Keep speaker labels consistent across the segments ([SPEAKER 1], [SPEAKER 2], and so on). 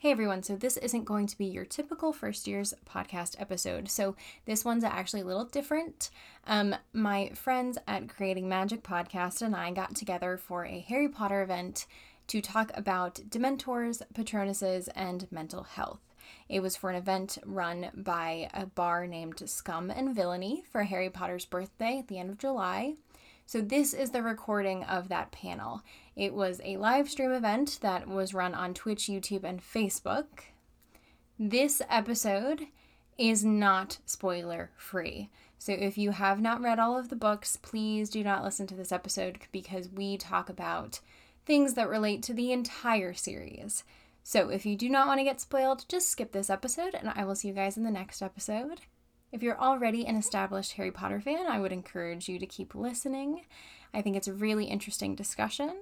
[SPEAKER 1] Hey everyone, so this isn't going to be your typical first year's podcast episode. So this one's actually a little different. Um, my friends at Creating Magic Podcast and I got together for a Harry Potter event to talk about Dementors, Patronuses, and mental health. It was for an event run by a bar named Scum and Villainy for Harry Potter's birthday at the end of July. So, this is the recording of that panel. It was a live stream event that was run on Twitch, YouTube, and Facebook. This episode is not spoiler free. So, if you have not read all of the books, please do not listen to this episode because we talk about things that relate to the entire series. So, if you do not want to get spoiled, just skip this episode, and I will see you guys in the next episode. If you're already an established Harry Potter fan, I would encourage you to keep listening. I think it's a really interesting discussion.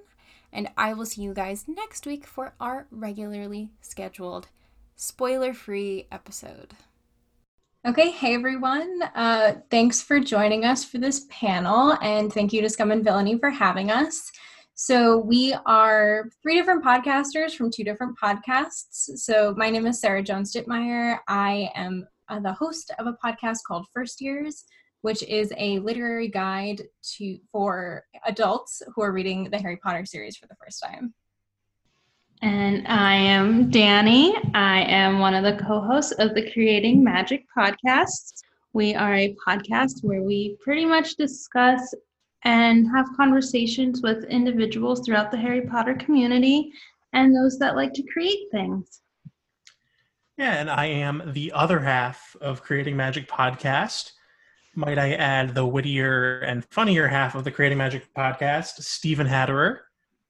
[SPEAKER 1] And I will see you guys next week for our regularly scheduled spoiler free episode. Okay, hey everyone. Uh, thanks for joining us for this panel, and thank you to Scum and Villainy for having us. So, we are three different podcasters from two different podcasts. So, my name is Sarah Jones Dittmeyer. I am uh, the host of a podcast called First Years, which is a literary guide to for adults who are reading the Harry Potter series for the first time.
[SPEAKER 2] And I am Danny. I am one of the co hosts of the Creating Magic podcast. We are a podcast where we pretty much discuss and have conversations with individuals throughout the Harry Potter community and those that like to create things.
[SPEAKER 3] Yeah, and I am the other half of Creating Magic podcast. Might I add the wittier and funnier half of the Creating Magic podcast, Stephen Hatterer.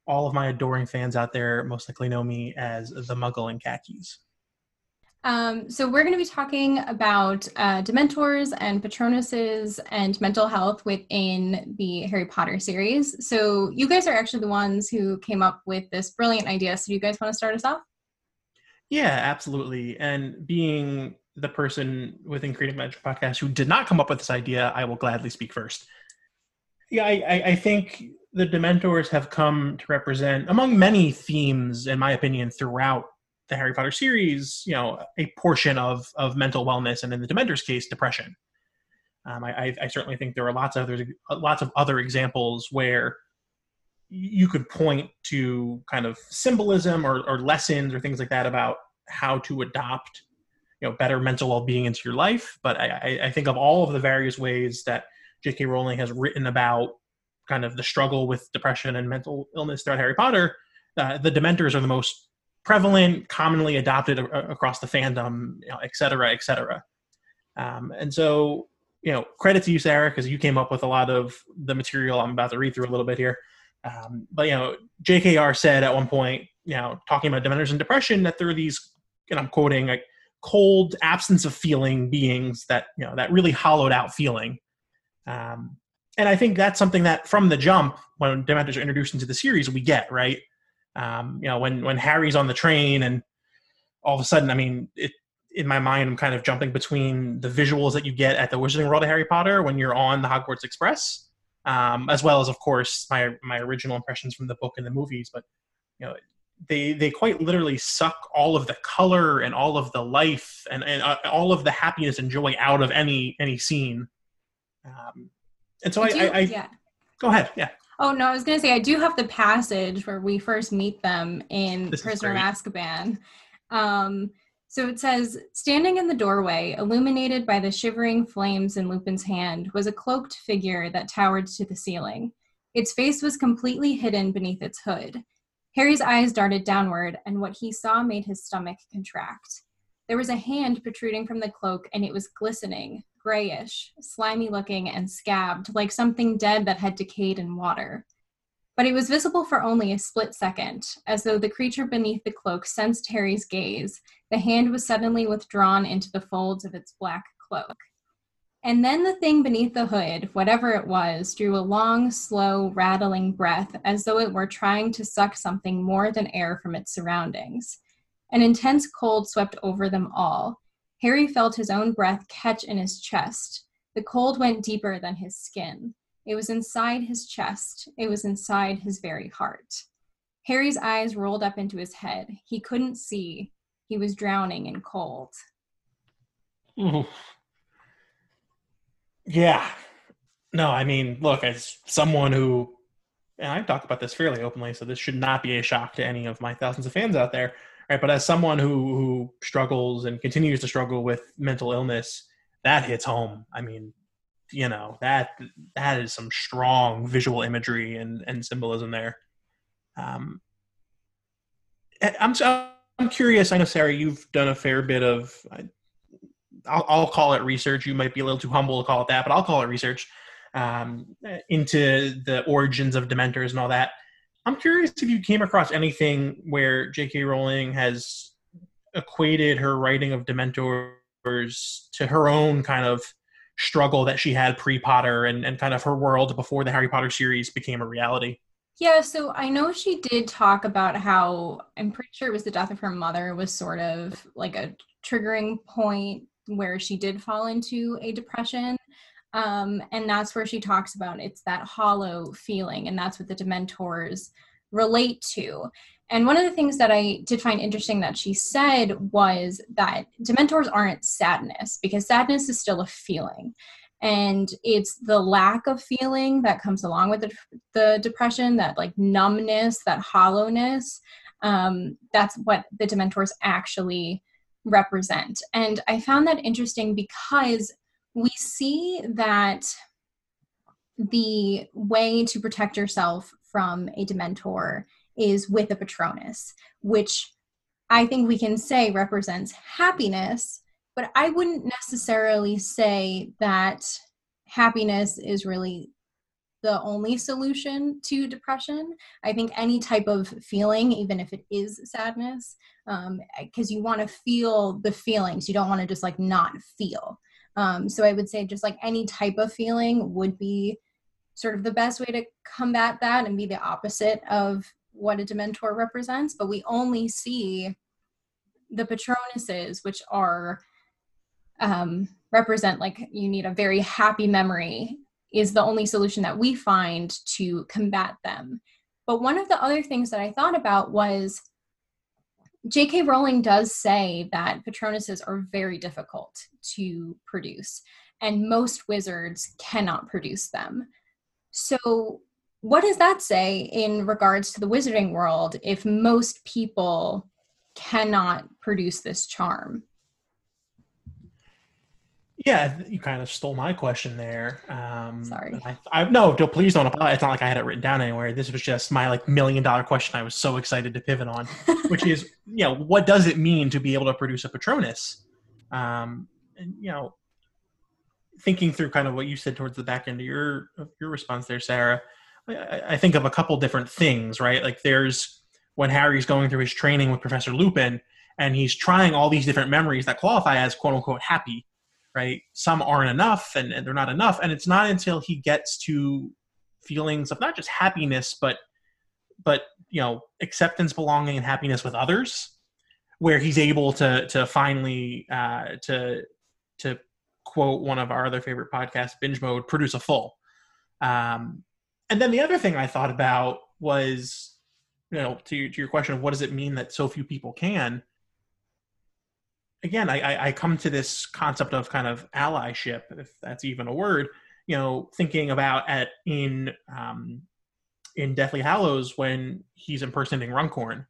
[SPEAKER 3] All of my adoring fans out there most likely know me as the Muggle in khakis.
[SPEAKER 1] Um, so we're going to be talking about uh, Dementors and Patronuses and mental health within the Harry Potter series. So you guys are actually the ones who came up with this brilliant idea. So do you guys want to start us off?
[SPEAKER 3] Yeah, absolutely. And being the person within Creative Magic Podcast who did not come up with this idea, I will gladly speak first. Yeah, I, I think the Dementors have come to represent, among many themes, in my opinion, throughout the Harry Potter series, you know, a portion of of mental wellness, and in the Dementors' case, depression. Um, I, I, certainly think there are lots of other lots of other examples where you could point to kind of symbolism or, or lessons or things like that about how to adopt you know better mental well-being into your life. But I, I think of all of the various ways that j.k rowling has written about kind of the struggle with depression and mental illness throughout harry potter uh, the dementors are the most prevalent commonly adopted a- across the fandom you know, et cetera et cetera. Um, and so you know credit to you sarah because you came up with a lot of the material. I'm about to read through a little bit here um, but you know, JKR said at one point, you know, talking about Dementors and depression, that there are these, and I'm quoting, like cold absence of feeling beings that you know that really hollowed out feeling. Um, and I think that's something that from the jump, when Dementors are introduced into the series, we get right. Um, you know, when when Harry's on the train and all of a sudden, I mean, it, in my mind, I'm kind of jumping between the visuals that you get at the Wizarding World of Harry Potter when you're on the Hogwarts Express um, as well as of course my my original impressions from the book and the movies. But you know, they they quite literally suck all of the color and all of the life and and uh, all of the happiness and joy out of any any scene. Um, and so I, I, I yeah. go ahead, yeah.
[SPEAKER 1] Oh no, I was gonna say I do have the passage where we first meet them in this Prisoner of Azkaban. Um, so it says, standing in the doorway, illuminated by the shivering flames in Lupin's hand, was a cloaked figure that towered to the ceiling. Its face was completely hidden beneath its hood. Harry's eyes darted downward, and what he saw made his stomach contract. There was a hand protruding from the cloak, and it was glistening, grayish, slimy looking, and scabbed, like something dead that had decayed in water. But it was visible for only a split second, as though the creature beneath the cloak sensed Harry's gaze. The hand was suddenly withdrawn into the folds of its black cloak. And then the thing beneath the hood, whatever it was, drew a long, slow, rattling breath as though it were trying to suck something more than air from its surroundings. An intense cold swept over them all. Harry felt his own breath catch in his chest. The cold went deeper than his skin. It was inside his chest, it was inside his very heart. Harry's eyes rolled up into his head. He couldn't see. he was drowning in cold.
[SPEAKER 3] Yeah. No, I mean, look, as someone who, and I talk about this fairly openly, so this should not be a shock to any of my thousands of fans out there, right? But as someone who who struggles and continues to struggle with mental illness, that hits home. I mean, you know that that is some strong visual imagery and and symbolism there. Um, I'm I'm curious. I know Sarah, you've done a fair bit of. I'll, I'll call it research. You might be a little too humble to call it that, but I'll call it research um, into the origins of Dementors and all that. I'm curious if you came across anything where J.K. Rowling has equated her writing of Dementors to her own kind of struggle that she had pre Potter and, and kind of her world before the Harry Potter series became a reality.
[SPEAKER 1] Yeah, so I know she did talk about how I'm pretty sure it was the death of her mother was sort of like a triggering point where she did fall into a depression. Um, and that's where she talks about it's that hollow feeling, and that's what the Dementors relate to. And one of the things that I did find interesting that she said was that Dementors aren't sadness because sadness is still a feeling. And it's the lack of feeling that comes along with the, the depression, that like numbness, that hollowness. Um, that's what the Dementors actually represent. And I found that interesting because we see that the way to protect yourself from a Dementor is with a Patronus, which I think we can say represents happiness, but I wouldn't necessarily say that happiness is really the only solution to depression. I think any type of feeling, even if it is sadness, because um, you want to feel the feelings, you don't want to just like not feel. Um, so I would say just like any type of feeling would be sort of the best way to combat that and be the opposite of what a Dementor represents, but we only see the Patronuses, which are um, represent like you need a very happy memory, is the only solution that we find to combat them. But one of the other things that I thought about was J.K. Rowling does say that Patronuses are very difficult to produce, and most wizards cannot produce them. So what does that say in regards to the wizarding world if most people cannot produce this charm?
[SPEAKER 3] Yeah, you kind of stole my question there. Um,
[SPEAKER 1] Sorry.
[SPEAKER 3] I, I, no, please don't apologize. It's not like I had it written down anywhere. This was just my like million dollar question. I was so excited to pivot on, which is, you know, what does it mean to be able to produce a Patronus? Um, and you know, thinking through kind of what you said towards the back end of your of your response there, Sarah. I, think of a couple different things, right? Like there's when Harry's going through his training with Professor Lupin and he's trying all these different memories that qualify as quote unquote happy, right? Some aren't enough and, and they're not enough. And it's not until he gets to feelings of not just happiness, but but you know, acceptance, belonging, and happiness with others, where he's able to to finally uh, to to quote one of our other favorite podcasts, binge mode, produce a full. Um, and then the other thing I thought about was, you know, to, to your question of what does it mean that so few people can? Again, I, I come to this concept of kind of allyship, if that's even a word. You know, thinking about at in um, in Deathly Hallows when he's impersonating Runcorn,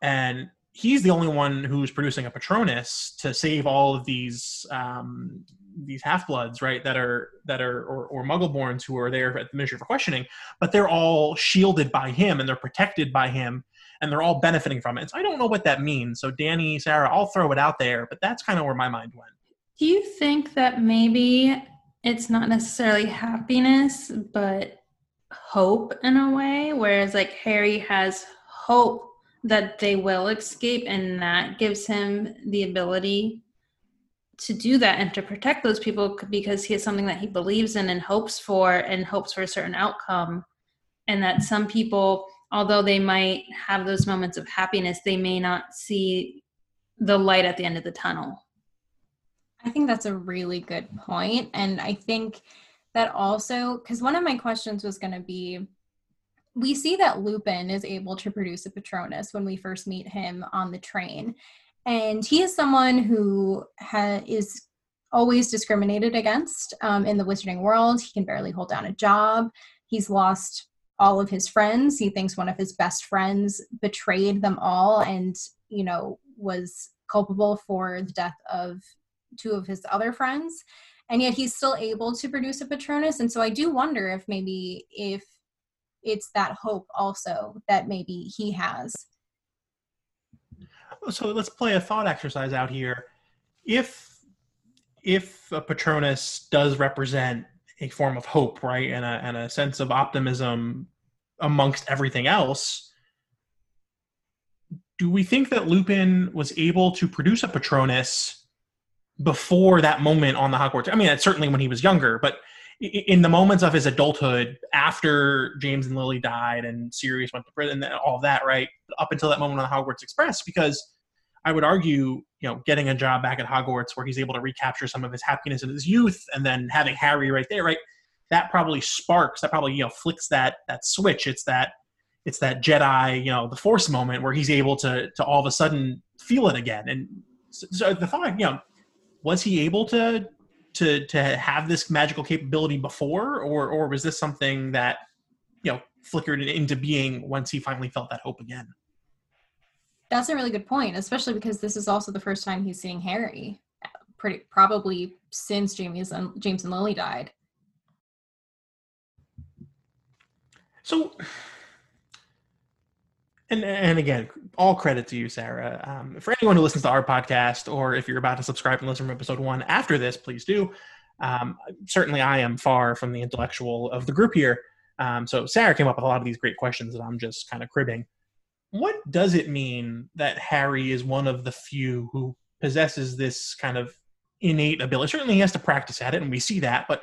[SPEAKER 3] and he's the only one who's producing a Patronus to save all of these um, these half bloods, right? That are that are or, or Muggleborns who are there at the Ministry for questioning, but they're all shielded by him and they're protected by him, and they're all benefiting from it. So I don't know what that means. So Danny, Sarah, I'll throw it out there, but that's kind of where my mind went.
[SPEAKER 2] Do you think that maybe it's not necessarily happiness, but hope in a way? Whereas like Harry has hope that they will escape and that gives him the ability to do that and to protect those people because he has something that he believes in and hopes for and hopes for a certain outcome. And that some people although they might have those moments of happiness they may not see the light at the end of the tunnel.
[SPEAKER 1] I think that's a really good point. And i think that also because one of my questions was going to be we see that Lupin is able to produce a Patronus when we first meet him on the train. And he is someone who ha- is always discriminated against um, in the wizarding world. He can barely hold down a job. He's lost all of his friends. He thinks one of his best friends betrayed them all and, you know, was culpable for the death of two of his other friends. And yet he's still able to produce a Patronus. And so I do wonder if maybe if it's that hope also that maybe he has.
[SPEAKER 3] So let's play a thought exercise out here. If if a Patronus does represent a form of hope, right, and a and a sense of optimism amongst everything else, do we think that Lupin was able to produce a Patronus before that moment on the Hogwarts? I mean, certainly when he was younger, but in the moments of his adulthood, after James and Lily died and Sirius went to prison and all that, right, up until that moment on the Hogwarts Express, because I would argue, you know, getting a job back at Hogwarts where he's able to recapture some of his happiness in his youth, and then having Harry right there, right, that probably sparks, that probably you know flicks that that switch. It's that it's that Jedi, you know, the Force moment where he's able to to all of a sudden feel it again. And so, so the thought, you know, was he able to to to have this magical capability before, or or was this something that you know flickered into being once he finally felt that hope again?
[SPEAKER 1] That's a really good point, especially because this is also the first time he's seeing Harry, pretty probably since James and James and Lily died.
[SPEAKER 3] So, and and again, all credit to you, Sarah. Um, for anyone who listens to our podcast, or if you're about to subscribe and listen from episode one after this, please do. Um, certainly, I am far from the intellectual of the group here. Um, so Sarah came up with a lot of these great questions that I'm just kind of cribbing. What does it mean that Harry is one of the few who possesses this kind of innate ability? Certainly, he has to practice at it, and we see that. But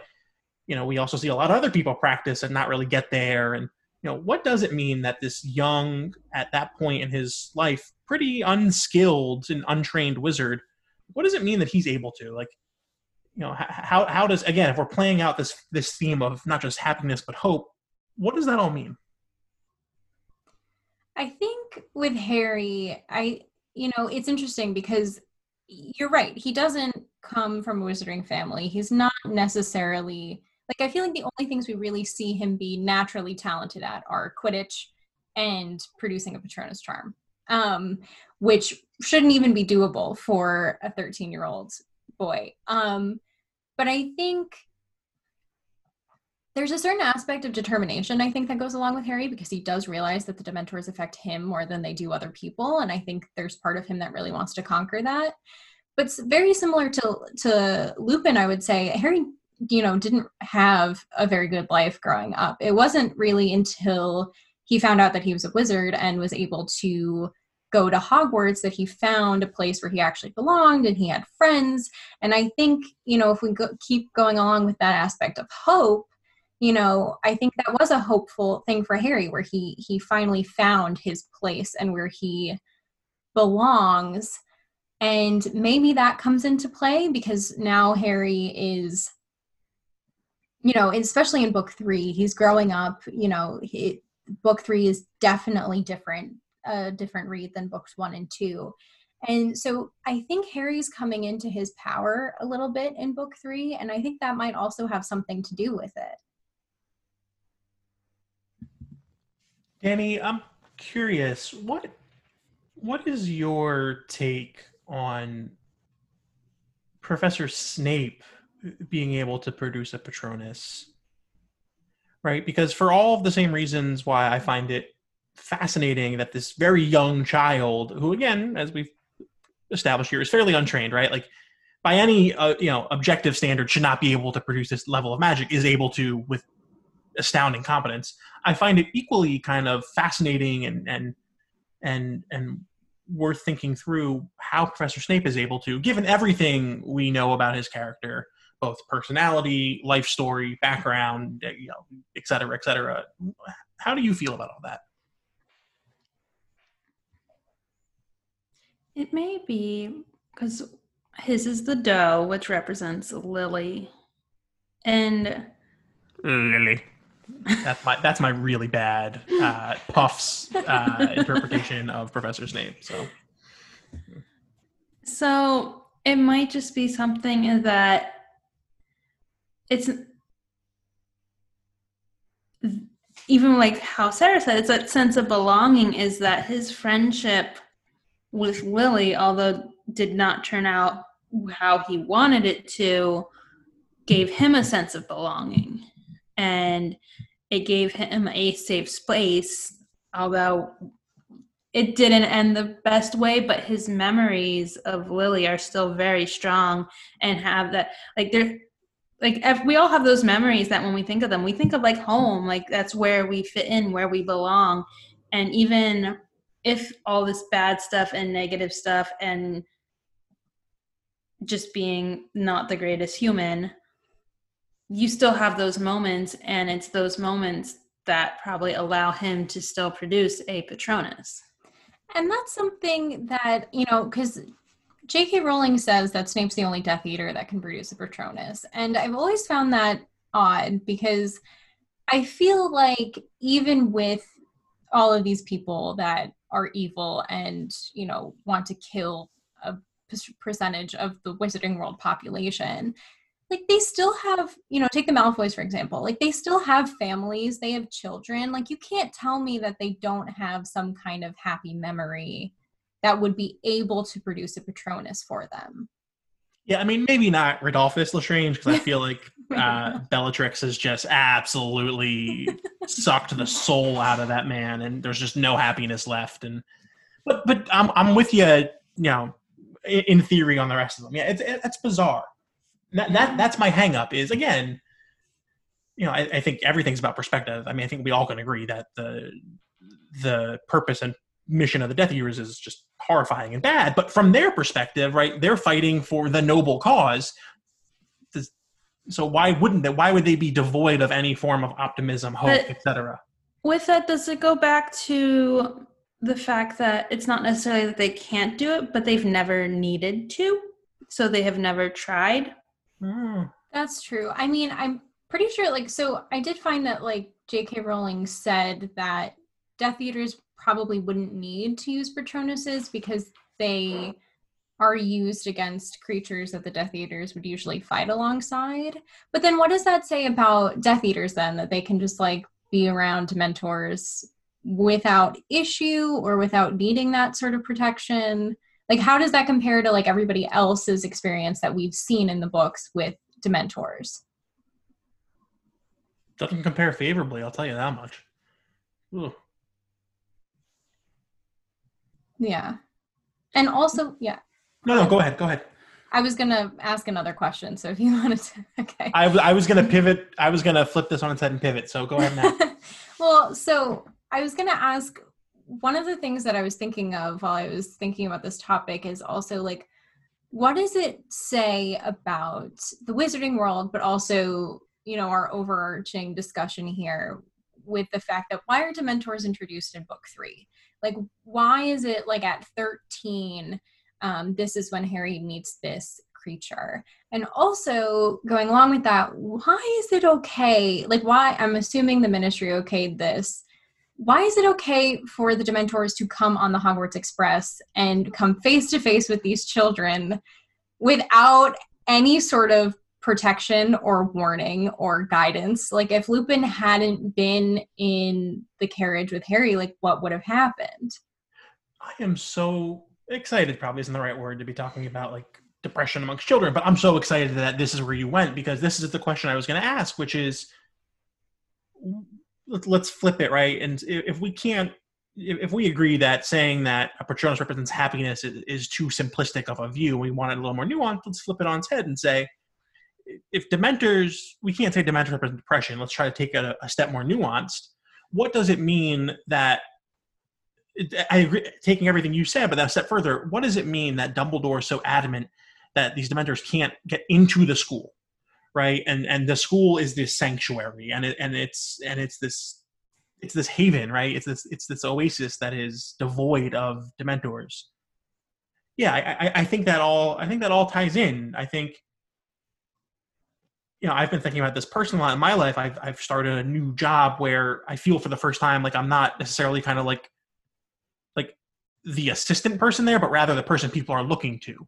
[SPEAKER 3] you know, we also see a lot of other people practice and not really get there. And you know, what does it mean that this young, at that point in his life, pretty unskilled and untrained wizard, what does it mean that he's able to like? You know, how how does again, if we're playing out this this theme of not just happiness but hope, what does that all mean?
[SPEAKER 1] I think with Harry, I you know, it's interesting because you're right. He doesn't come from a wizarding family. He's not necessarily like I feel like the only things we really see him be naturally talented at are Quidditch and producing a Patronus charm, um, which shouldn't even be doable for a 13 year old boy. Um, but I think there's a certain aspect of determination I think that goes along with Harry because he does realize that the Dementors affect him more than they do other people, and I think there's part of him that really wants to conquer that. But it's very similar to to Lupin, I would say. Harry you know, didn't have a very good life growing up. It wasn't really until he found out that he was a wizard and was able to go to Hogwarts that he found a place where he actually belonged and he had friends. And I think, you know, if we go, keep going along with that aspect of hope, you know, I think that was a hopeful thing for Harry where he he finally found his place and where he belongs. And maybe that comes into play because now Harry is you know, especially in book three, he's growing up. You know, he, book three is definitely different, a different read than books one and two. And so I think Harry's coming into his power a little bit in book three, and I think that might also have something to do with it.
[SPEAKER 3] Danny, I'm curious, what what is your take on Professor Snape being able to produce a Patronus. Right? Because for all of the same reasons why I find it fascinating that this very young child, who again, as we've established here, is fairly untrained, right? Like by any uh, you know objective standard, should not be able to produce this level of magic, is able to with astounding competence. I find it equally kind of fascinating and and and and worth thinking through how Professor Snape is able to, given everything we know about his character, both personality, life story, background, uh, you know, et cetera, et cetera. How do you feel about all that?
[SPEAKER 2] It may be because his is the doe, which represents Lily, and
[SPEAKER 3] Lily. That's my that's my really bad uh, Puff's uh, interpretation of Professor's name. So
[SPEAKER 2] So it might just be something that it's even like how Sarah said, it's that sense of belonging is that his friendship with Lily, although did not turn out how he wanted it to, gave him a sense of belonging. And it gave him a safe space, although it didn't end the best way, but his memories of Lily are still very strong and have that like they're like if we all have those memories that when we think of them, we think of like home, like that's where we fit in, where we belong. And even if all this bad stuff and negative stuff and just being not the greatest human you still have those moments and it's those moments that probably allow him to still produce a patronus.
[SPEAKER 1] And that's something that you know because j.k rowling says that snape's the only death eater that can produce a patronus. And i've always found that odd because i feel like even with all of these people that are evil and you know want to kill a percentage of the wizarding world population like they still have you know take the malfoys for example like they still have families they have children like you can't tell me that they don't have some kind of happy memory that would be able to produce a patronus for them
[SPEAKER 3] yeah i mean maybe not rodolphus lestrange because i feel like uh, bellatrix has just absolutely sucked the soul out of that man and there's just no happiness left and but but i'm, I'm with you you know in theory on the rest of them. Yeah, it's it's bizarre. That, that that's my hangup. Is again, you know, I, I, think everything's about perspective. I mean, I think we all can agree that the the purpose and mission of the Death Eaters is just horrifying and bad. But from their perspective, right, they're fighting for the noble cause. So why wouldn't they? Why would they be devoid of any form of optimism, hope, etc.?
[SPEAKER 2] With that, does it go back to the fact that it's not necessarily that they can't do it, but they've never needed to. So they have never tried.
[SPEAKER 1] Mm. That's true. I mean, I'm pretty sure, like, so I did find that, like, J.K. Rowling said that Death Eaters probably wouldn't need to use Patronuses because they are used against creatures that the Death Eaters would usually fight alongside. But then what does that say about Death Eaters then? That they can just, like, be around mentors without issue or without needing that sort of protection like how does that compare to like everybody else's experience that we've seen in the books with dementors?
[SPEAKER 3] Doesn't compare favorably i'll tell you that much. Ooh.
[SPEAKER 1] yeah. And also yeah.
[SPEAKER 3] No no go ahead go ahead.
[SPEAKER 1] I was gonna ask another question so if you wanted to okay.
[SPEAKER 3] I, I was gonna pivot i was gonna flip this on its head and pivot so go ahead now.
[SPEAKER 1] Well so I was going to ask one of the things that I was thinking of while I was thinking about this topic is also like, what does it say about the wizarding world, but also, you know, our overarching discussion here with the fact that why are Dementors introduced in book three? Like, why is it like at 13, um, this is when Harry meets this creature? And also, going along with that, why is it okay? Like, why? I'm assuming the ministry okayed this why is it okay for the Dementors to come on the Hogwarts Express and come face to face with these children without any sort of protection or warning or guidance? Like, if Lupin hadn't been in the carriage with Harry, like, what would have happened?
[SPEAKER 3] I am so excited, probably isn't the right word to be talking about, like, depression amongst children, but I'm so excited that this is where you went because this is the question I was going to ask, which is let's flip it right? And if we can't if we agree that saying that a patronus represents happiness is, too simplistic of a view we want it a little more nuanced let's flip it on its head and say if dementors we can't say dementors represent depression. Let's try to take it a, a step more nuanced. What does it mean that I agree, taking everything you said, but that step further, what does it mean that Dumbledore is so adamant that these Dementors can't get into the school? Right? And and the school is this sanctuary and it and it's and it's this it's this haven right? It's this it's this oasis that is devoid of dementors. Yeah i i, I think that all i think that all ties in. I think you know i've been thinking about this personally in my life. I've i've started a new job where i feel for the first time like i'm not necessarily kind of like like the assistant person there but rather the person people are looking to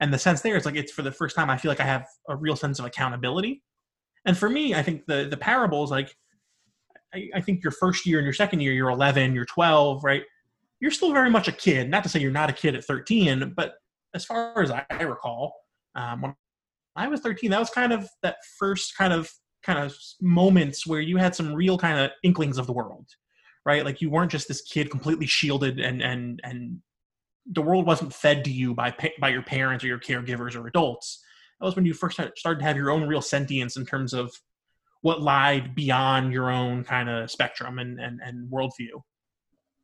[SPEAKER 3] and the sense there is like it's for the first time I feel like I have a real sense of accountability. And for me, I think the the parables like I, I think your first year and your second year, you're 11, you're 12, right? You're still very much a kid. Not to say you're not a kid at 13, but as far as I recall, um, when I was 13, that was kind of that first kind of kind of moments where you had some real kind of inklings of the world, right? Like you weren't just this kid completely shielded and and and the world wasn't fed to you by by your parents or your caregivers or adults. That was when you first started to have your own real sentience in terms of what lied beyond your own kind of spectrum and, and, and worldview.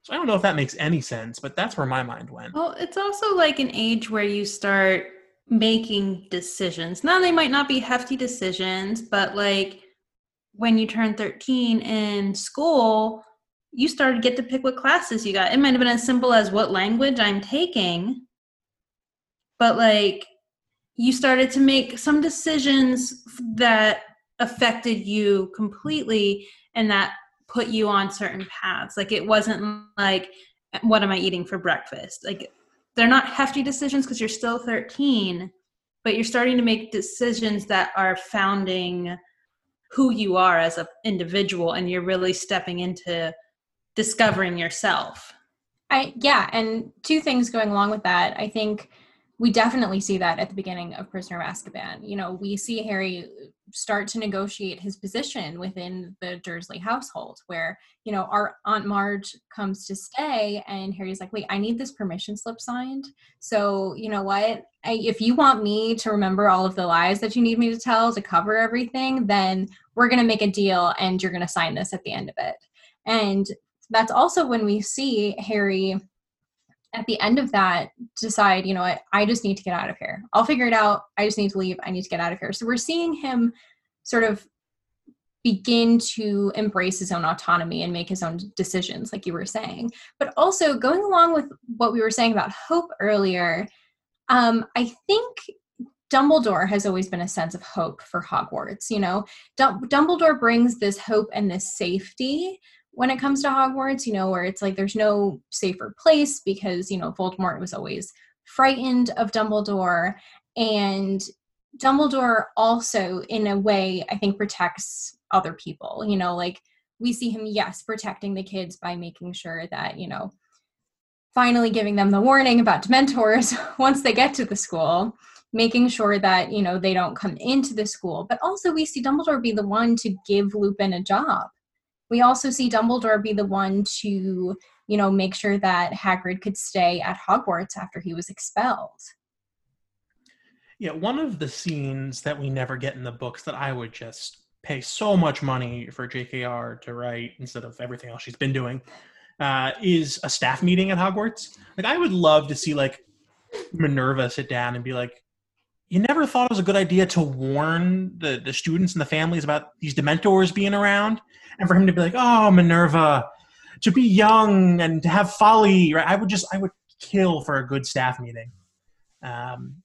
[SPEAKER 3] So I don't know if that makes any sense, but that's where my mind went.
[SPEAKER 2] Well, it's also like an age where you start making decisions. Now they might not be hefty decisions, but like when you turn 13 in school, you started get to pick what classes you got. It might have been as simple as what language I'm taking, but like you started to make some decisions that affected you completely and that put you on certain paths. Like it wasn't like, what am I eating for breakfast? Like they're not hefty decisions because you're still 13, but you're starting to make decisions that are founding who you are as an individual and you're really stepping into discovering yourself.
[SPEAKER 1] I yeah, and two things going along with that. I think we definitely see that at the beginning of Prisoner of Azkaban. You know, we see Harry start to negotiate his position within the Dursley household, where, you know, our Aunt Marge comes to stay, and Harry's like, wait, I need this permission slip signed. So, you know what? I, if you want me to remember all of the lies that you need me to tell to cover everything, then we're going to make a deal and you're going to sign this at the end of it. And that's also when we see Harry at the end of that decide, you know what, I just need to get out of here. I'll figure it out. I just need to leave. I need to get out of here. So we're seeing him sort of begin to embrace his own autonomy and make his own decisions, like you were saying. But also going along with what we were saying about hope earlier, um, I think Dumbledore has always been a sense of hope for Hogwarts. You know, Dumbledore brings this hope and this safety when it comes to Hogwarts, you know, where it's like there's no safer place because, you know, Voldemort was always frightened of Dumbledore. And Dumbledore also, in a way, I think protects other people. You know, like we see him, yes, protecting the kids by making sure that, you know, finally giving them the warning about Dementors once they get to the school, making sure that, you know, they don't come into the school. But also, we see Dumbledore be the one to give Lupin a job we also see Dumbledore be the one to, you know, make sure that Hagrid could stay at Hogwarts after he was expelled.
[SPEAKER 3] Yeah, one of the scenes that we never get in the books that I would just pay so much money for JKR to write instead of everything else she's been doing uh, is a staff meeting at Hogwarts. Like, I would love to see like Minerva sit down and be like, "You never thought it was a good idea to warn the the students and the families about these Dementors being around." and for him to be like, "Oh, Minerva, to be young and to have folly," right? I would just, I would kill for a good staff meeting. Um,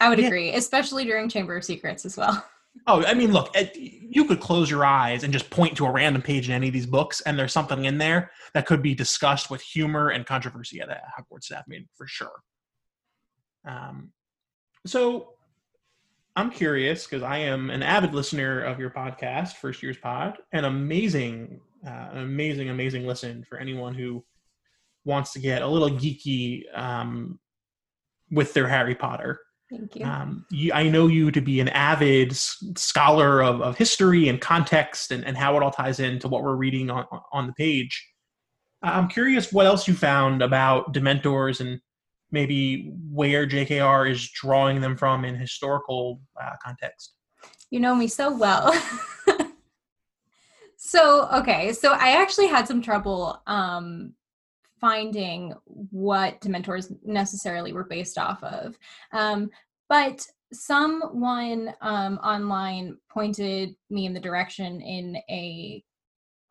[SPEAKER 1] I would yeah. agree, especially during Chamber of Secrets as well.
[SPEAKER 3] Oh, I mean, look, you could close your eyes and just point to a random page in any of these books, and there's something in there that could be discussed with humor and controversy at a Hogwarts staff meeting for sure. Um, so I'm curious because I am an avid listener of your podcast, First Years Pod, an amazing, uh, amazing, amazing listen for anyone who wants to get a little geeky um, with their Harry Potter.
[SPEAKER 1] Thank you.
[SPEAKER 3] Um, you. I know you to be an avid scholar of, of history and context and, and how it all ties into what we're reading on, on the page. I'm curious what else you found about Dementors and maybe where JKR is drawing them from in historical uh, context.
[SPEAKER 1] You know me so well. so, okay, so I actually had some trouble um, finding what Dementors necessarily were based off of. Um, but someone um, online pointed me in the direction in a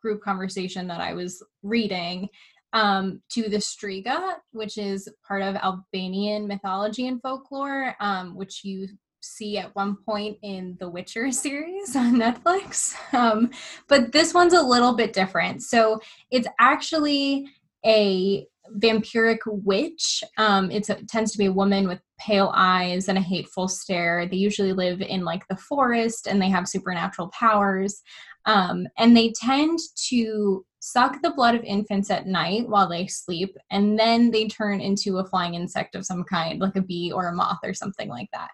[SPEAKER 1] group conversation that I was reading um, to the Striga, which is part of Albanian mythology and folklore, um, which you see at one point in the Witcher series on Netflix. Um, but this one's a little bit different. So it's actually a vampiric witch. Um, it tends to be a woman with pale eyes and a hateful stare. They usually live in like the forest and they have supernatural powers. Um, and they tend to suck the blood of infants at night while they sleep, and then they turn into a flying insect of some kind, like a bee or a moth or something like that.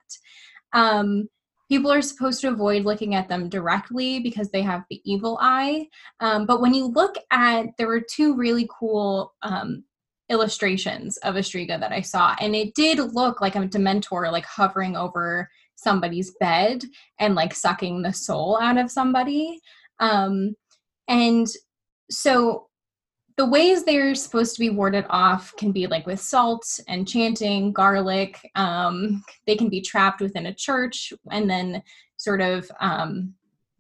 [SPEAKER 1] Um, people are supposed to avoid looking at them directly because they have the evil eye. Um, but when you look at, there were two really cool um, illustrations of a Striga that I saw, and it did look like a Dementor, like hovering over somebody's bed and like sucking the soul out of somebody. Um, and so the ways they're supposed to be warded off can be like with salt and chanting, garlic. Um, they can be trapped within a church and then sort of um,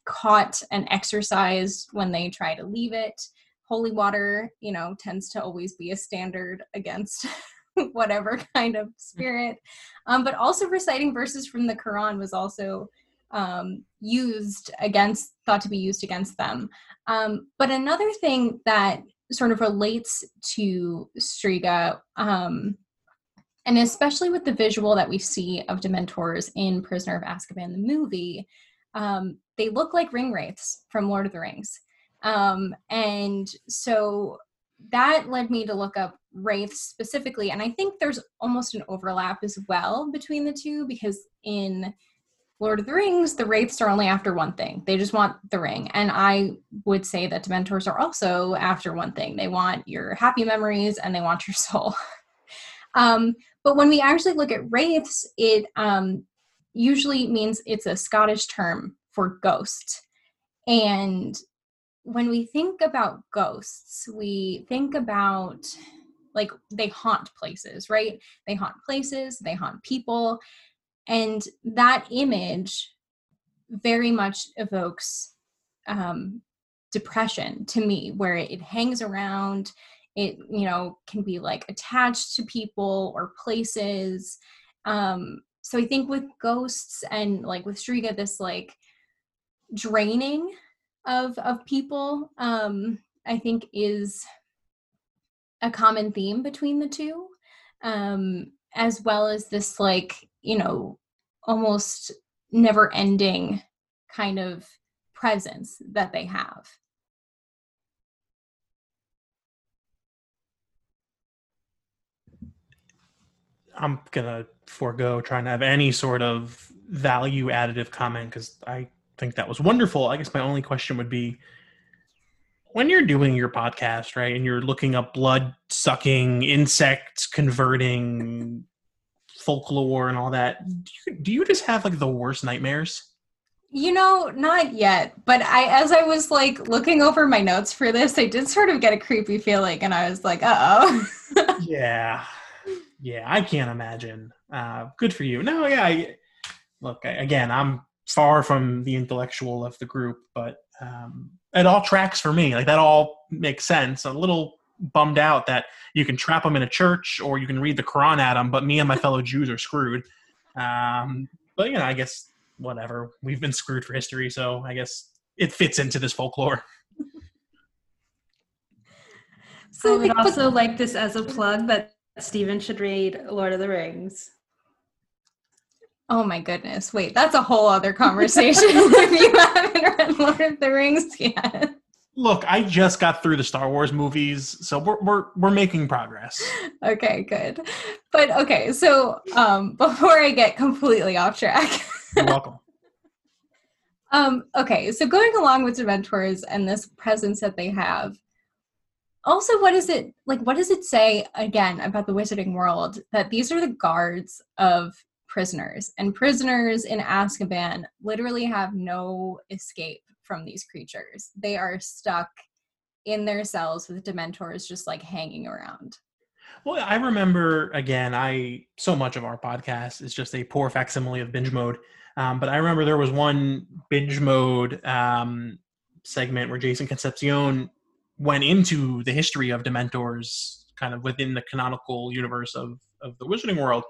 [SPEAKER 1] caught and exorcised when they try to leave it. Holy water, you know, tends to always be a standard against whatever kind of spirit. Um, but also reciting verses from the Quran was also um, used against, thought to be used against them. Um, but another thing that sort of relates to Striga, um, and especially with the visual that we see of Dementors in Prisoner of Azkaban, the movie, um, they look like Ringwraiths from Lord of the Rings. Um, and so that led me to look up wraiths specifically. And I think there's almost an overlap as well between the two because in Lord of the Rings, the Wraiths are only after one thing. They just want the ring. And I would say that Dementors are also after one thing. They want your happy memories and they want your soul. um, but when we actually look at Wraiths, it um, usually means it's a Scottish term for ghost. And when we think about ghosts, we think about like they haunt places, right? They haunt places, they haunt people. And that image very much evokes um, depression to me, where it hangs around. It, you know, can be like attached to people or places. Um, so I think with ghosts and like with Striga, this like draining of of people, um, I think is a common theme between the two. Um, as well as this like you know almost never ending kind of presence that they have
[SPEAKER 3] i'm gonna forego trying to have any sort of value additive comment because i think that was wonderful i guess my only question would be when you're doing your podcast, right, and you're looking up blood sucking, insects converting folklore and all that, do you, do you just have like the worst nightmares?
[SPEAKER 1] You know, not yet. But I, as I was like looking over my notes for this, I did sort of get a creepy feeling, and I was like, "Uh
[SPEAKER 3] oh." yeah, yeah, I can't imagine. Uh, good for you. No, yeah. I, look, I, again, I'm far from the intellectual of the group, but um, it all tracks for me. Like that all makes sense. A little bummed out that you can trap them in a church or you can read the Quran at them, but me and my fellow Jews are screwed. Um, but you know, I guess whatever. We've been screwed for history, so I guess it fits into this folklore.
[SPEAKER 2] So I would also like this as a plug that Stephen should read Lord of the Rings.
[SPEAKER 1] Oh my goodness. Wait, that's a whole other conversation if you haven't read Lord of the Rings yet.
[SPEAKER 3] Look, I just got through the Star Wars movies, so we're we're we're making progress.
[SPEAKER 1] Okay, good. But okay, so um before I get completely off track.
[SPEAKER 3] You're welcome.
[SPEAKER 1] um okay, so going along with Dementors and this presence that they have, also what is it like what does it say again about the wizarding world that these are the guards of prisoners, and prisoners in Azkaban literally have no escape from these creatures. They are stuck in their cells with dementors just like hanging around.
[SPEAKER 3] Well, I remember again, I so much of our podcast is just a poor facsimile of binge mode. Um, but I remember there was one binge mode um, segment where Jason Concepcion went into the history of Dementors, kind of within the canonical universe of of the Wizarding world,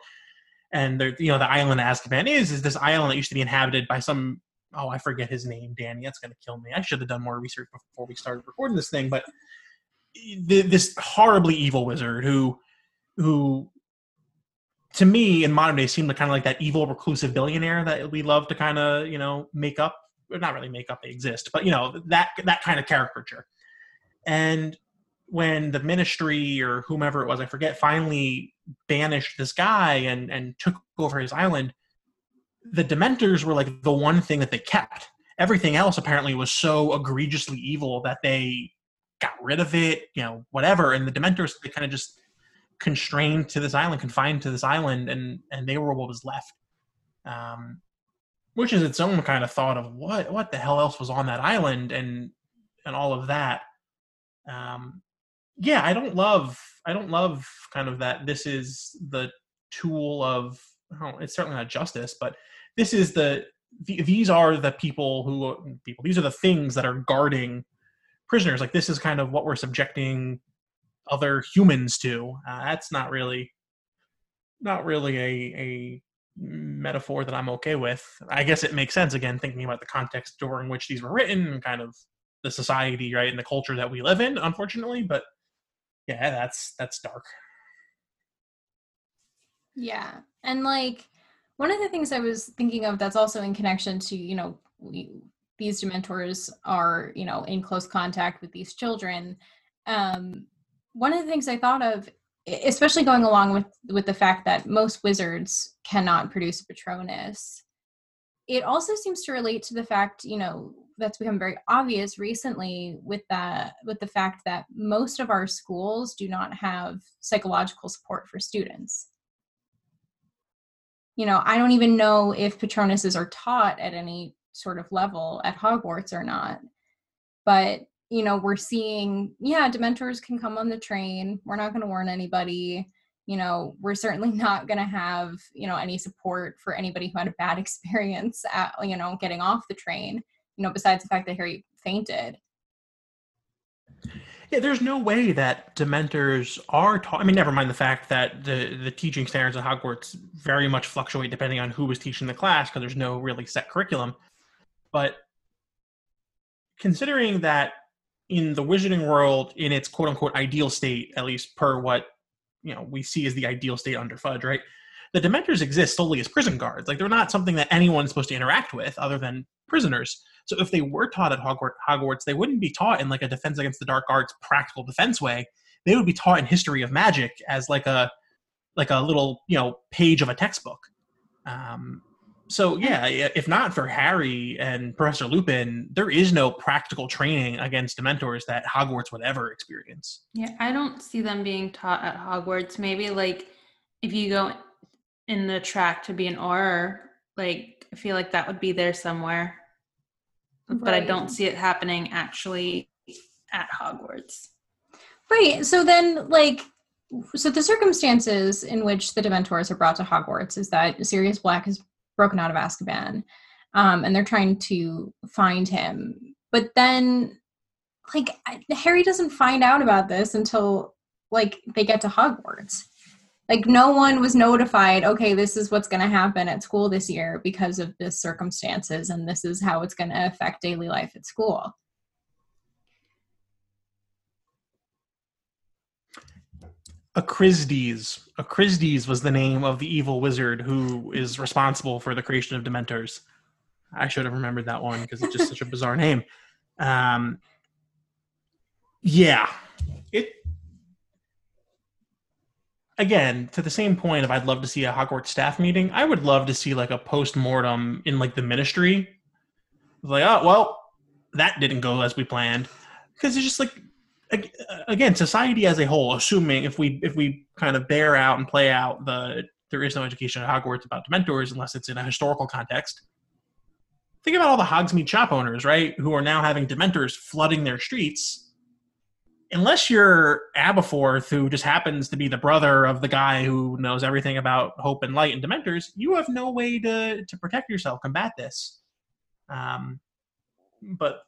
[SPEAKER 3] and the you know the island that Azkaban is is this island that used to be inhabited by some oh I forget his name Danny that's gonna kill me. I should have done more research before we started recording this thing but this horribly evil wizard who who to me in modern day seemed kind of like that evil reclusive billionaire that we love to kind of you know make up or not really make up they exist but you know that that kind of caricature. And when the ministry or whomever it was i forget finally banished this guy and and took over his island the dementors were like the one thing that they kept everything else apparently was so egregiously evil that they got rid of it you know whatever and the dementors they kind of just constrained to this island, confined to this island, and and they were what was left. Um, which is its own kind of thought of what what the hell else was on that island and and all of that. Um, yeah, I don't love I don't love kind of that. This is the tool of it's certainly not justice, but this is the these are the people who people these are the things that are guarding prisoners like this is kind of what we're subjecting other humans to. Uh, that's not really not really a a metaphor that I'm okay with. I guess it makes sense again thinking about the context during which these were written and kind of the society, right, and the culture that we live in, unfortunately, but yeah, that's that's dark.
[SPEAKER 1] Yeah. And like one of the things I was thinking of that's also in connection to, you know, we, these dementors are, you know, in close contact with these children. Um, one of the things I thought of, especially going along with with the fact that most wizards cannot produce Patronus, it also seems to relate to the fact, you know, that's become very obvious recently with that with the fact that most of our schools do not have psychological support for students. You know, I don't even know if Patronuses are taught at any sort of level at Hogwarts or not. But you know, we're seeing, yeah, Dementors can come on the train. We're not going to warn anybody. You know, we're certainly not going to have, you know, any support for anybody who had a bad experience at, you know, getting off the train, you know, besides the fact that Harry fainted.
[SPEAKER 3] Yeah, there's no way that Dementors are taught. I mean, never mind the fact that the the teaching standards at Hogwarts very much fluctuate depending on who was teaching the class because there's no really set curriculum. But considering that in the wizarding world in its quote unquote ideal state at least per what you know we see as the ideal state under fudge right? The dementors exist solely as prison guards. Like they're not something that anyone's supposed to interact with other than prisoners. So if they were taught at hogwarts they wouldn't be taught in like a defense against the dark arts practical defense way. They would be taught in history of magic as like a like a little you know page of a textbook. Um, so yeah, if not for Harry and Professor Lupin, there is no practical training against Dementors that Hogwarts would ever experience.
[SPEAKER 2] Yeah, I don't see them being taught at Hogwarts. Maybe like if you go in the track to be an Auror, like I feel like that would be there somewhere. Right. But I don't see it happening actually at Hogwarts.
[SPEAKER 1] Right. So then like so the circumstances in which the Dementors are brought to Hogwarts is that Sirius Black is broken out of Azkaban, um, and they're trying to find him. But then, like Harry doesn't find out about this until like they get to Hogwarts. Like no one was notified. Okay, this is what's going to happen at school this year because of this circumstances, and this is how it's going to affect daily life at school.
[SPEAKER 3] Ekrizdis. Ekrizdis was the name of the evil wizard who is responsible for the creation of Dementors. I should have remembered that one because it's just such a bizarre name. Um, yeah, it. Again, to the same point of I'd love to see a Hogwarts staff meeting. I would love to see like a post mortem in like the Ministry. Like, oh well, that didn't go as we planned because it's just like again society as a whole assuming if we if we kind of bear out and play out the there is no education at hogwarts about dementors unless it's in a historical context. Think about all the hogsmeade shop owners right who are now having dementors flooding their streets. Unless you're aberforth who just happens to be the brother of the guy who knows everything about hope and light and dementors you have no way to to protect yourself combat this. Um but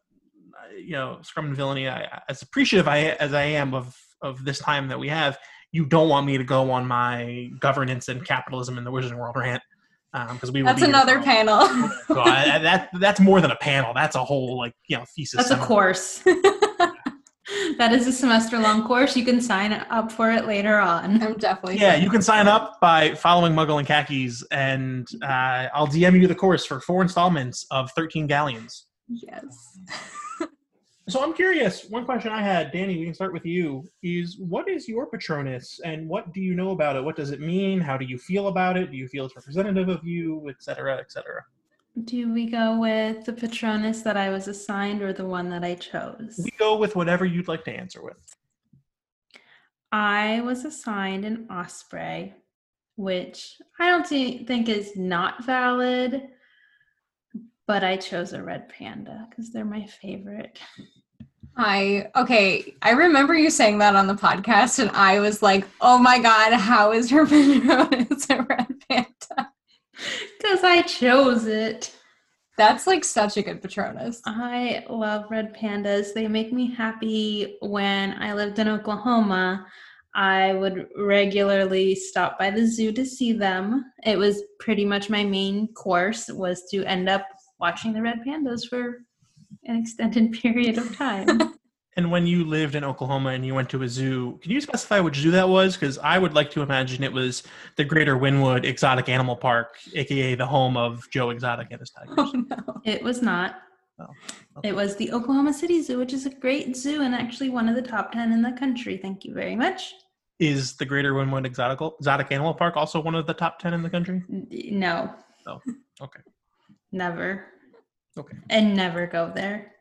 [SPEAKER 3] you know Scum and Villainy I, as appreciative I, as i am of of this time that we have you don't want me to go on my governance and capitalism in the wizarding world rant because um, we
[SPEAKER 1] that's another panel
[SPEAKER 3] so I, that that's more than a panel that's a whole like you know thesis
[SPEAKER 2] that's a course that is a semester long course. You can sign up for it later on.
[SPEAKER 1] I'm definitely.
[SPEAKER 3] Yeah, you can sign up by following Muggle and Khakis, and uh, I'll DM you the course for four installments of 13 galleons.
[SPEAKER 1] Yes.
[SPEAKER 3] So I'm curious. One question I had, Danny, we can start with you. Is what is your Patronus, and what do you know about it? What does it mean? How do you feel about it? Do you feel it's representative of you, et cetera, et cetera?
[SPEAKER 2] Do we go with the Patronus that I was assigned or the one that I chose?
[SPEAKER 3] We go with whatever you'd like to answer with.
[SPEAKER 2] I was assigned an osprey, which I don't think is not valid, but I chose a red panda because they're my favorite.
[SPEAKER 1] I okay. I remember you saying that on the podcast, and I was like, "Oh my god, how is her Patronus a red panda?"
[SPEAKER 2] Because I chose it.
[SPEAKER 1] That's like such a good Patronus.
[SPEAKER 2] I love red pandas. They make me happy. When I lived in Oklahoma, I would regularly stop by the zoo to see them. It was pretty much my main course was to end up watching the red pandas for an extended period of time.
[SPEAKER 3] And when you lived in Oklahoma and you went to a zoo, can you specify which zoo that was? Because I would like to imagine it was the Greater Wynnewood Exotic Animal Park, aka the home of Joe Exotic and his tigers.
[SPEAKER 1] Oh no.
[SPEAKER 2] it was not.
[SPEAKER 3] Oh, okay.
[SPEAKER 2] It was the Oklahoma City Zoo, which is a great zoo and actually one of the top 10 in the country. Thank you very much.
[SPEAKER 3] Is the Greater Wynnewood Exotic Exotic Animal Park also one of the top ten in the country?
[SPEAKER 2] No,
[SPEAKER 3] Oh, okay,
[SPEAKER 2] never.
[SPEAKER 3] okay.
[SPEAKER 2] And never go there.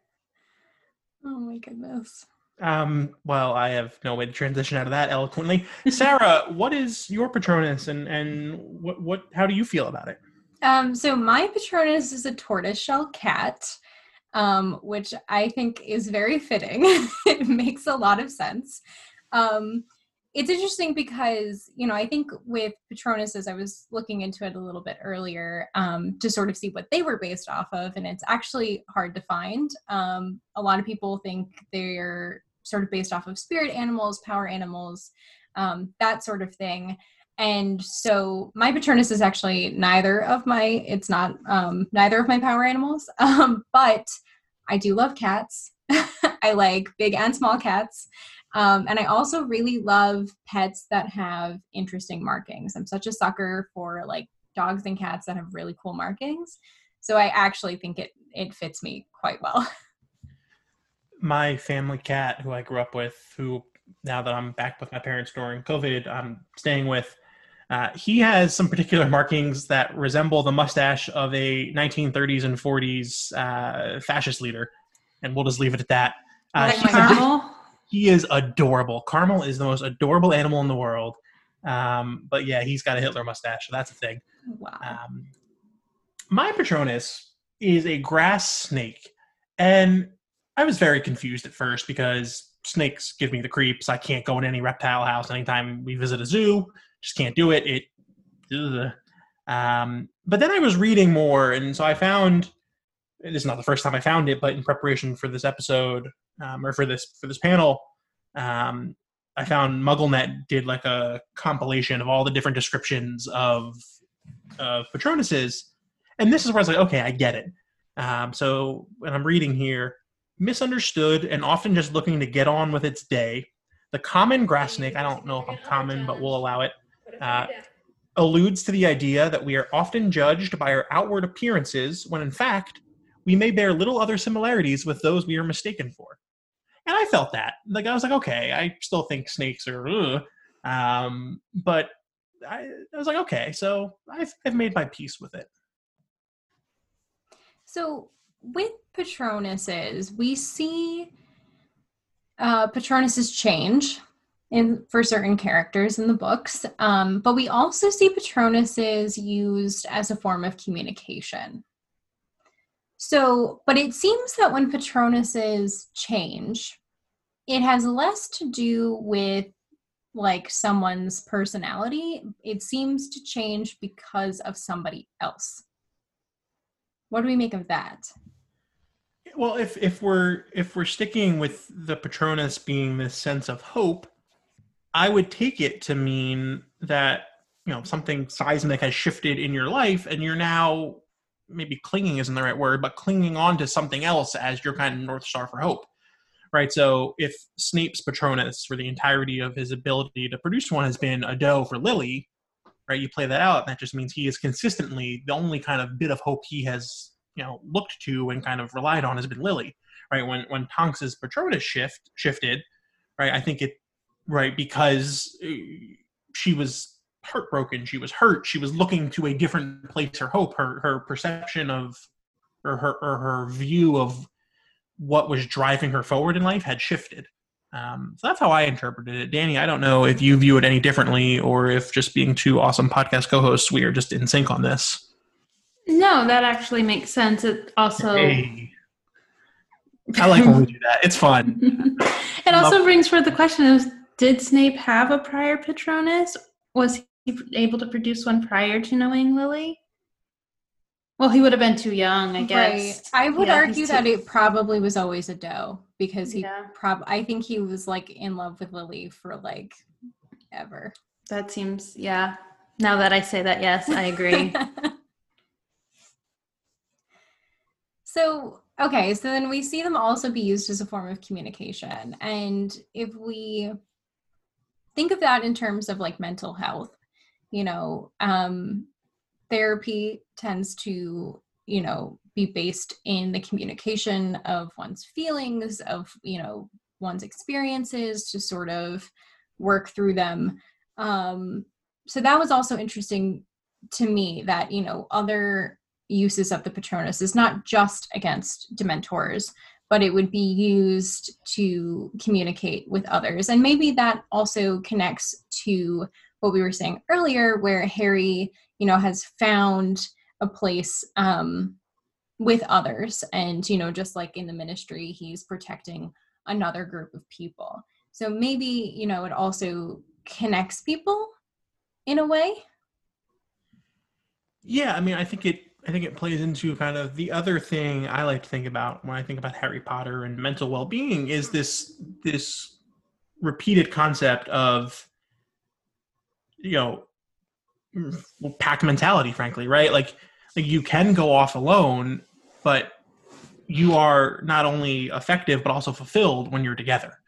[SPEAKER 1] Oh my goodness.
[SPEAKER 3] Um, well, I have no way to transition out of that eloquently. Sarah, what is your Patronus, and and what what how do you feel about it?
[SPEAKER 1] Um, so my Patronus is a tortoiseshell cat, um, which I think is very fitting. it makes a lot of sense. Um, it's interesting because you know I think with Patronuses, I was looking into it a little bit earlier um, to sort of see what they were based off of, and it's actually hard to find. Um, a lot of people think they're sort of based off of spirit animals, power animals, um, that sort of thing. And so my patronus is actually neither of my it's not um neither of my power animals. Um but i do love cats. I like big and small cats um and i also really love pets that have interesting markings i'm such a sucker for like dogs and cats that have really cool markings so i actually think it it fits me quite well
[SPEAKER 3] My family cat, who I grew up with, who now that I'm back with my parents during COVID, I'm staying with. Uh, he has some particular markings that resemble the mustache of a 1930s and 40s uh, fascist leader, and we'll just leave it at that. Uh,
[SPEAKER 1] Like
[SPEAKER 3] he's
[SPEAKER 1] my
[SPEAKER 3] a-
[SPEAKER 1] dog?
[SPEAKER 2] Caramel?
[SPEAKER 3] He is adorable. Carmel is the most adorable animal in the world. Um, but yeah, he's got a Hitler mustache, so that's a thing.
[SPEAKER 1] wow
[SPEAKER 3] Um, my Patronus is a grass snake, and I was very confused at first because snakes give me the creeps. I can't go in any reptile house anytime we visit a zoo. Just can't do it. It. ugh. Um, but then I was reading more, and so I found. This is not the first time I found it, but in preparation for this episode um, or for this for this panel, um, I found MuggleNet did like a compilation of all the different descriptions of of Patronuses, and this is where I was like, okay, I get it. Um, so when I'm reading here, misunderstood and often just looking to get on with its day, the common grass snake. I don't know if I'm common, but we'll allow it. Uh, alludes to the idea that we are often judged by our outward appearances when in fact we may bear little other similarities with those we are mistaken for. And I felt that. Like I was like, okay, I still think snakes are, ugh. um, but I, I was like, okay, so I've, I've made my peace with it.
[SPEAKER 1] So with Patronuses, we see uh, Patronuses change in for certain characters in the books, um, but we also see Patronuses used as a form of communication. So, but it seems that when Patronuses change, it has less to do with like someone's personality. It seems to change because of somebody else. What do we make of that?
[SPEAKER 3] Well, if if we're if we're sticking with the Patronus being this sense of hope, I would take it to mean that you know something seismic has shifted in your life, and you're now maybe clinging isn't the right word, but clinging on to something else as your kind of north star for hope. right? So if Snape's Patronus for the entirety of his ability to produce one has been a doe for Lily, right? You play that out, that just means he is consistently the only kind of bit of hope he has, you know, looked to and kind of relied on has been Lily, right? When when Tonks's Patronus shift shifted, right? I think it, right, because uh, she was heartbroken, she was hurt, she was looking to a different place. Her hope, her her perception of, or her or her view of what was driving her forward in life had shifted. Um, so that's how I interpreted it. Danny, I don't know if you view it any differently or if just being two awesome podcast co hosts, we are just in sync on this.
[SPEAKER 2] No, that actually makes sense. It also.
[SPEAKER 3] Hey. I like when we do that. It's fun.
[SPEAKER 2] it also brings forth the question of did Snape have a prior Patronus? Was he able to produce one prior to knowing Lily? Well, he would have been too young, I guess.
[SPEAKER 1] Right. I would
[SPEAKER 2] Yeah,
[SPEAKER 1] argue that
[SPEAKER 2] too-
[SPEAKER 1] it probably was always a doe because he
[SPEAKER 2] Yeah.
[SPEAKER 1] prob I think he was like in love with Lily for like ever.
[SPEAKER 2] That seems, yeah. Now that I say that, yes, I agree.
[SPEAKER 1] so okay, so then we see them also be used as a form of communication. And if we think of that in terms of like mental health, you know, um therapy tends to, you know, be based in the communication of one's feelings, of, you know, one's experiences to sort of work through them. Um, so that was also interesting to me that, you know, other uses of the Patronus is not just against Dementors, but it would be used to communicate with others. And maybe that also connects to what we were saying earlier, where Harry, you know, has found a place um, with others. And, you know, just like in the ministry, he's protecting another group of people. So maybe, you know, it also connects people in a way.
[SPEAKER 3] Yeah, I mean, I think it. I think it plays into kind of the other thing I like to think about when I think about Harry Potter and mental well-being is this this repeated concept of you know pack mentality, frankly, right? Like like you can go off alone, but you are not only effective but also fulfilled when you're together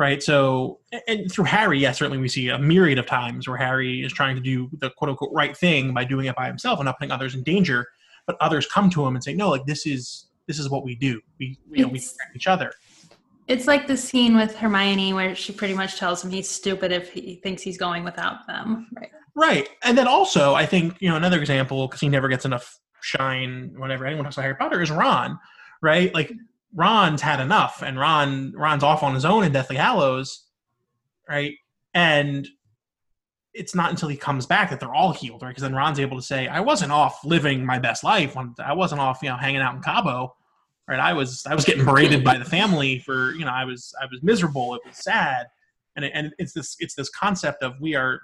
[SPEAKER 3] right? So, and through Harry, yes, certainly we see a myriad of times where Harry is trying to do the quote unquote right thing by doing it by himself and not putting others in danger. But others come to him and say, "No, like this is this is what we do. We you know we protect each other."
[SPEAKER 2] It's like the scene with Hermione where she pretty much tells him he's stupid if he thinks he's going without them.
[SPEAKER 3] Right. Right. And then also, I think, you know, another example, because he never gets enough shine whenever anyone talks about Harry Potter, is Ron, right? Like, Ron's had enough, and Ron Ron's off on his own in Deathly Hallows, right? And it's not until he comes back that they're all healed, right? Because then Ron's able to say, I wasn't off living my best life. I wasn't off, you know, hanging out in Cabo, right? I was I was getting berated by the family for, you know, I was I was miserable. It was sad. And, it, and it's this it's this concept of we are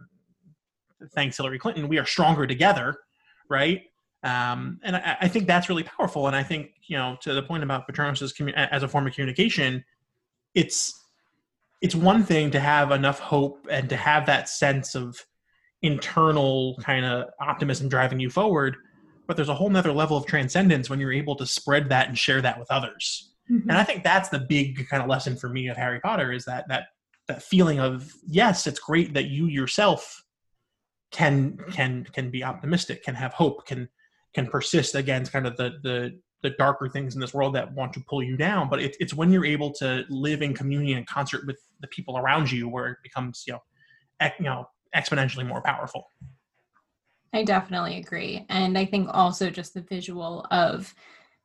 [SPEAKER 3] thanks Hillary Clinton, we are stronger together, right? Um, and I, I think that's really powerful. And I think you know, to the point about Patronus commu- as a form of communication, it's it's one thing to have enough hope and to have that sense of internal kind of optimism driving you forward, but there's a whole nother level of transcendence when you're able to spread that and share that with others mm-hmm. and I think that's the big kind of lesson for me of Harry Potter is that that that feeling of yes, it's great that you yourself can can can be optimistic, can have hope, can can persist against kind of the the the darker things in this world that want to pull you down. But it, it's when you're able to live in communion and concert with the people around you where it becomes you know ec- you know exponentially more powerful.
[SPEAKER 1] I definitely agree. And I think also just the visual of,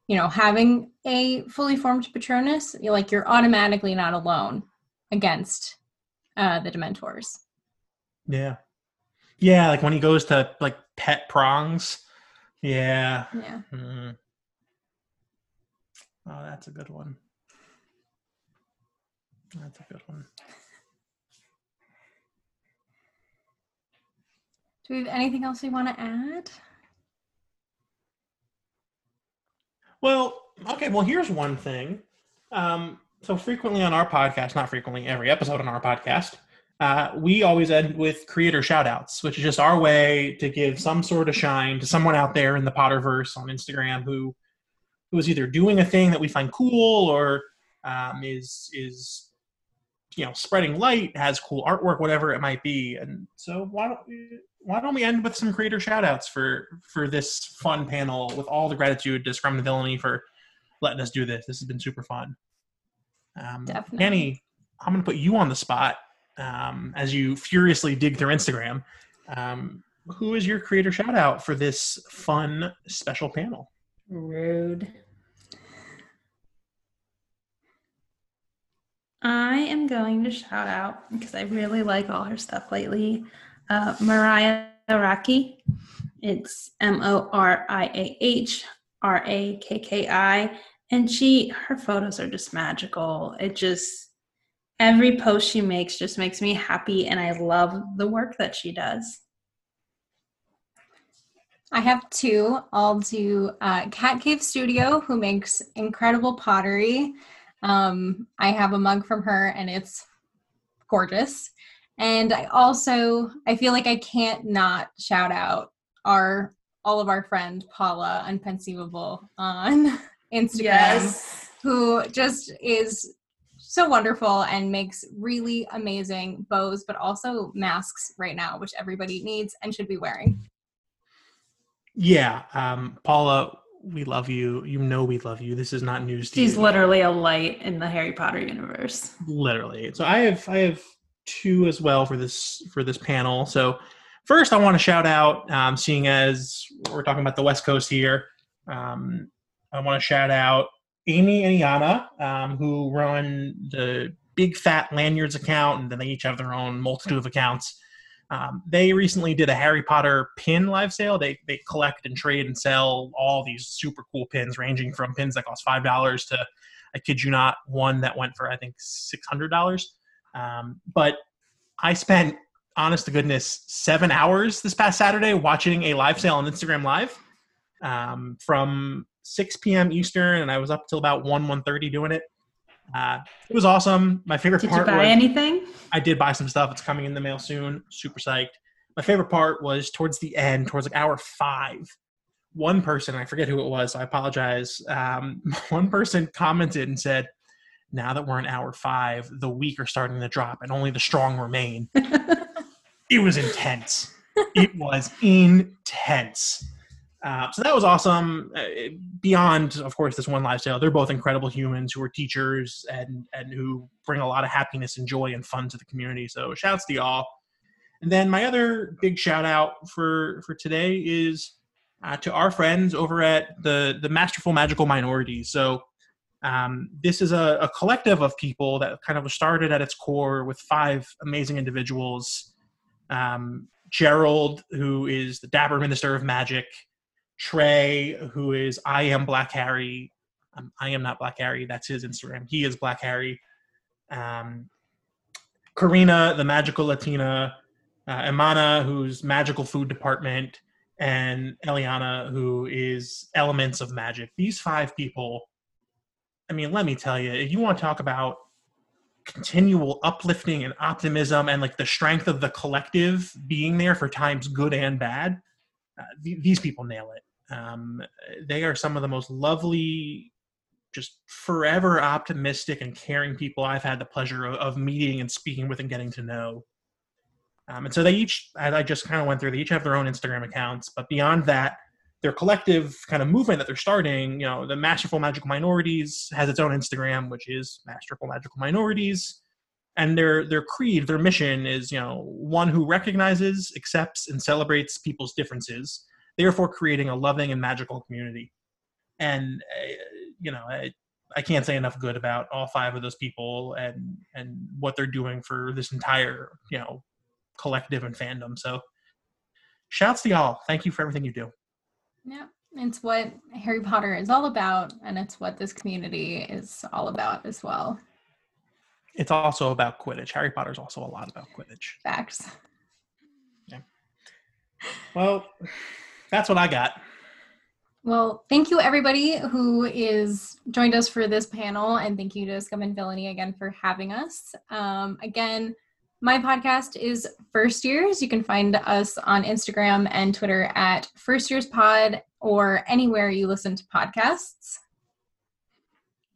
[SPEAKER 1] you know, having a fully formed Patronus, you're like you're automatically not alone against uh, the Dementors.
[SPEAKER 3] Yeah, yeah. Like when he goes to like pet prongs. Yeah.
[SPEAKER 1] Yeah.
[SPEAKER 3] Mm. Oh, that's a good one. That's a good one.
[SPEAKER 1] Do we have anything else we want to add?
[SPEAKER 3] Well, okay. Well, here's one thing. Um, so frequently on our podcast, not frequently, every episode on our podcast, uh, we always end with creator shout outs, which is just our way to give some sort of shine to someone out there in the Potterverse on Instagram who who is either doing a thing that we find cool or um, is is you know spreading light, has cool artwork, whatever it might be. And so why don't we, why don't we end with some creator shout outs for for this fun panel with all the gratitude to Scum and Villainy for letting us do this. This has been super fun. Um,
[SPEAKER 1] Definitely.
[SPEAKER 3] Annie, I'm going to put you on the spot um, as you furiously dig through Instagram. Um, who is your creator shout out for this fun special panel?
[SPEAKER 2] Rude. I am going to shout out because I really like all her stuff lately. Uh, Moriah Rakki. It's M O R I A H R A K K I. And she, her photos are just magical. It just, every post she makes just makes me happy. And I love the work that she does.
[SPEAKER 1] I have two. I'll do uh, Cat Cave Studio, who makes incredible pottery. Um, I have a mug from her, and it's gorgeous. And I also I feel like I can't not shout out our all of our friend Paula Unconceivable on Instagram, who just is so wonderful and makes really amazing bows, but also masks right now, which everybody needs and should be wearing.
[SPEAKER 3] Yeah, um, Paula, we love you. You know we love you. This is not news to you.
[SPEAKER 2] She's
[SPEAKER 3] you.
[SPEAKER 2] literally a light in the Harry Potter universe.
[SPEAKER 3] literally. So I have I have two as well for this for this panel. So first, I want to shout out, um, seeing as we're talking about the West Coast here. Um, I want to shout out Amy and Iana, um, who run the Big Fat Lanyards account, and then they each have their own multitude of accounts. Um, they recently did a Harry Potter pin live sale. They they collect and trade and sell all these super cool pins, ranging from pins that cost five dollars to, I kid you not, one that went for I think six hundred dollars. Um, but I spent, honest to goodness, seven hours this past Saturday watching a live sale on Instagram Live um, from 6 p.m. Eastern, and I was up till about 1 1:30 doing it. Uh, it was awesome. My favorite part.
[SPEAKER 2] Did you buy anything?
[SPEAKER 3] I did buy some stuff. It's coming in the mail soon. Super psyched. My favorite part was towards the end, towards like hour five. One person, I forget who it was, so I apologize. Um, one person commented and said, Now that we're in hour five, the weak are starting to drop and only the strong remain. it was intense. it was intense. Uh, so that was awesome. Uh, beyond, of course, this one live sale, they're both incredible humans who are teachers and and who bring a lot of happiness and joy and fun to the community. So shouts to y'all. And then my other big shout out for for today is uh, to our friends over at the the Masterful Magical Minorities. So um, this is a, a collective of people that kind of started at its core with five amazing individuals. Um, Gerald, who is the Dapper Minister of Magic. Trey, who is I am Black Harry. Um, I am not Black Harry. That's his Instagram. He is Black Harry. Um, Karina, the magical Latina. Uh, Imana, who's magical food department, and Eliana, who is elements of magic. These five people. I mean, let me tell you, if you want to talk about continual uplifting and optimism and like the strength of the collective being there for times good and bad, uh, th- these people nail it. Um, they are some of the most lovely, just forever optimistic and caring people I've had the pleasure of, of meeting and speaking with and getting to know. Um, and so they each, as I just kind of went through, they each have their own Instagram accounts. But beyond that, their collective kind of movement that they're starting, you know, the Masterful Magical Minorities has its own Instagram, which is Masterful Magical Minorities. And their their creed, their mission is, you know, one who recognizes, accepts, and celebrates people's differences, therefore creating a loving and magical community. And uh, you know, I, I can't say enough good about all five of those people and and what they're doing for this entire, you know, collective and fandom. So, shouts to y'all! Thank you for everything you do.
[SPEAKER 1] Yeah, it's what Harry Potter is all about, and it's what this community is all about as well.
[SPEAKER 3] It's also about Quidditch. Harry Potter's also a lot about Quidditch.
[SPEAKER 1] Facts. Yeah.
[SPEAKER 3] Well, that's what I got.
[SPEAKER 1] Well, thank you everybody who is joined us for this panel, and thank you to Scum and Villainy again for having us. Um, again, my podcast is First Years. You can find us on Instagram and Twitter at First Years Pod or anywhere you listen to podcasts.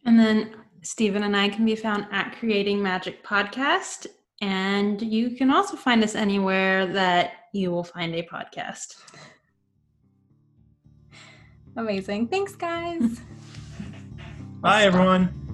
[SPEAKER 2] And then Stephen and I can be found at Creating Magic Podcast. And you can also find us anywhere that you will find a podcast.
[SPEAKER 1] Amazing. Thanks, guys.
[SPEAKER 3] Bye, everyone.